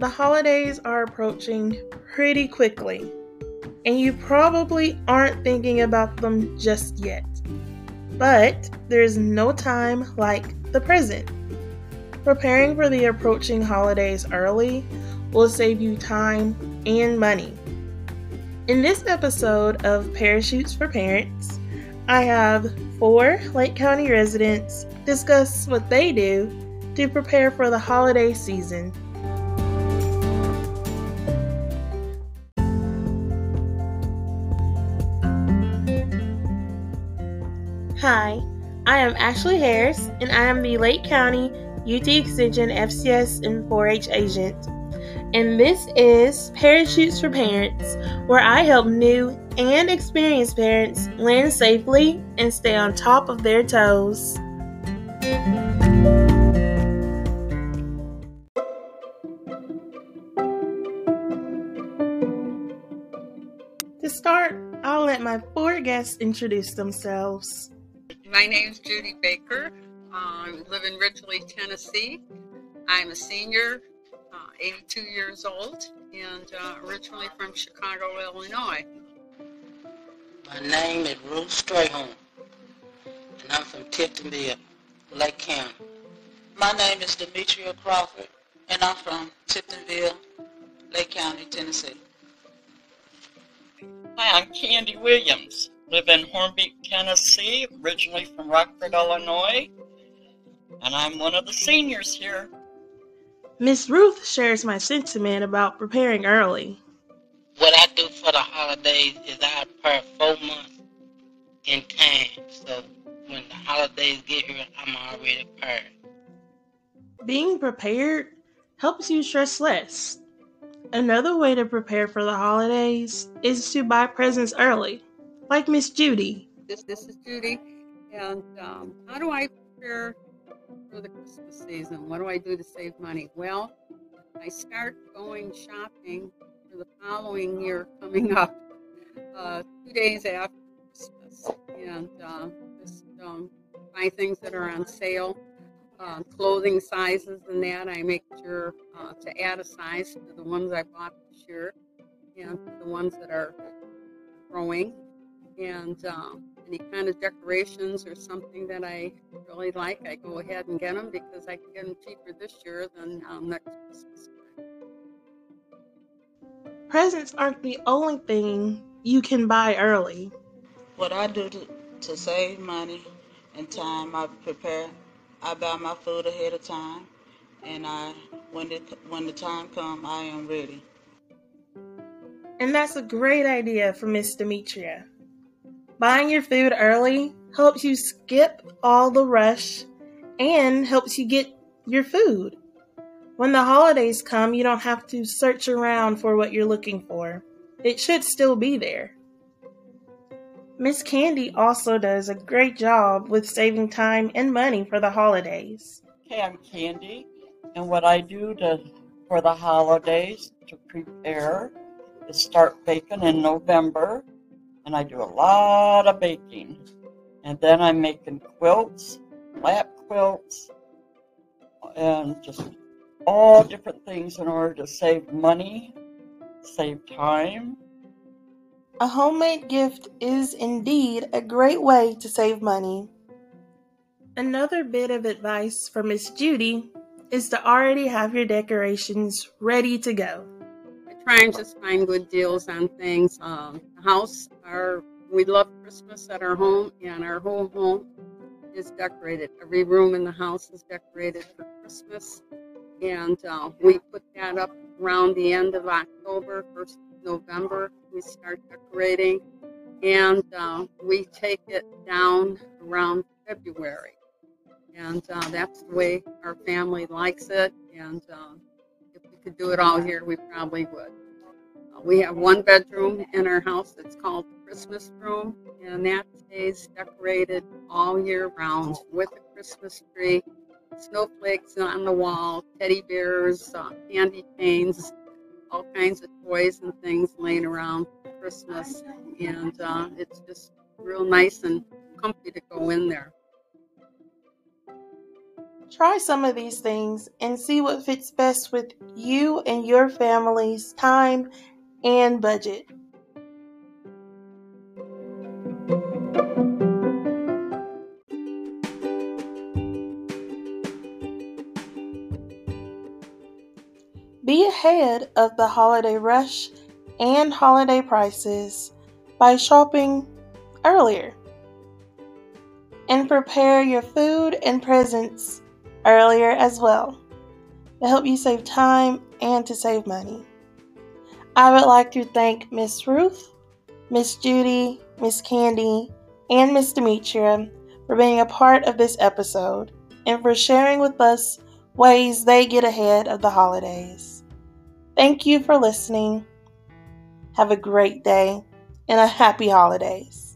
the holidays are approaching pretty quickly, and you probably aren't thinking about them just yet. But there's no time like the present. Preparing for the approaching holidays early will save you time and money. In this episode of Parachutes for Parents, I have four Lake County residents discuss what they do to prepare for the holiday season. Hi, I am Ashley Harris, and I am the Lake County UT Extension FCS and 4 H agent. And this is Parachutes for Parents, where I help new and experienced parents land safely and stay on top of their toes. To start, I'll let my four guests introduce themselves. My name is Judy Baker. I live in Ridgely, Tennessee. I'm a senior, uh, 82 years old, and uh, originally from Chicago, Illinois. My name is Ruth Strayhorn, and I'm from Tiptonville, Lake County. My name is Demetria Crawford, and I'm from Tiptonville, Lake County, Tennessee. Hi, I'm Candy Williams. Live in Hornbeak, Tennessee, originally from Rockford, Illinois. And I'm one of the seniors here. Miss Ruth shares my sentiment about preparing early. What I do for the holidays is I prepare four months in time. So when the holidays get here, I'm already prepared. Being prepared helps you stress less. Another way to prepare for the holidays is to buy presents early, like Miss Judy. This, this is Judy, and um, how do I prepare for the Christmas season? What do I do to save money? Well, I start going shopping for the following year coming up, uh, two days after Christmas, and uh, just um, buy things that are on sale uh, clothing sizes and that. I make sure uh, to add a size to the ones I bought this year and the ones that are growing. And uh, any kind of decorations or something that I really like, I go ahead and get them because I can get them cheaper this year than um, next Christmas. Presents aren't the only thing you can buy early. What I do to, to save money and time, I prepare I buy my food ahead of time, and I when the when the time comes, I am ready. And that's a great idea for Miss Demetria. Buying your food early helps you skip all the rush and helps you get your food. When the holidays come, you don't have to search around for what you're looking for. It should still be there. Miss Candy also does a great job with saving time and money for the holidays. Okay, I'm Candy, and what I do to for the holidays to prepare is start baking in November, and I do a lot of baking. And then I'm making quilts, lap quilts, and just all different things in order to save money, save time, a homemade gift is indeed a great way to save money. Another bit of advice for Miss Judy is to already have your decorations ready to go. I try and just find good deals on things. Um, the house, our we love Christmas at our home, and our whole home is decorated. Every room in the house is decorated for Christmas, and uh, we put that up around the end of October, first November, we start decorating, and uh, we take it down around February. And uh, that's the way our family likes it. And uh, if we could do it all here, we probably would. We have one bedroom in our house that's called the Christmas room, and that stays decorated all year round with a Christmas tree, snowflakes on the wall, teddy bears, uh, candy canes, all kinds of toys and things laying around for Christmas, and uh, it's just real nice and comfy to go in there. Try some of these things and see what fits best with you and your family's time and budget. Be ahead of the holiday rush and holiday prices by shopping earlier. And prepare your food and presents earlier as well to help you save time and to save money. I would like to thank Miss Ruth, Miss Judy, Miss Candy, and Miss Demetria for being a part of this episode and for sharing with us ways they get ahead of the holidays. Thank you for listening. Have a great day and a happy holidays.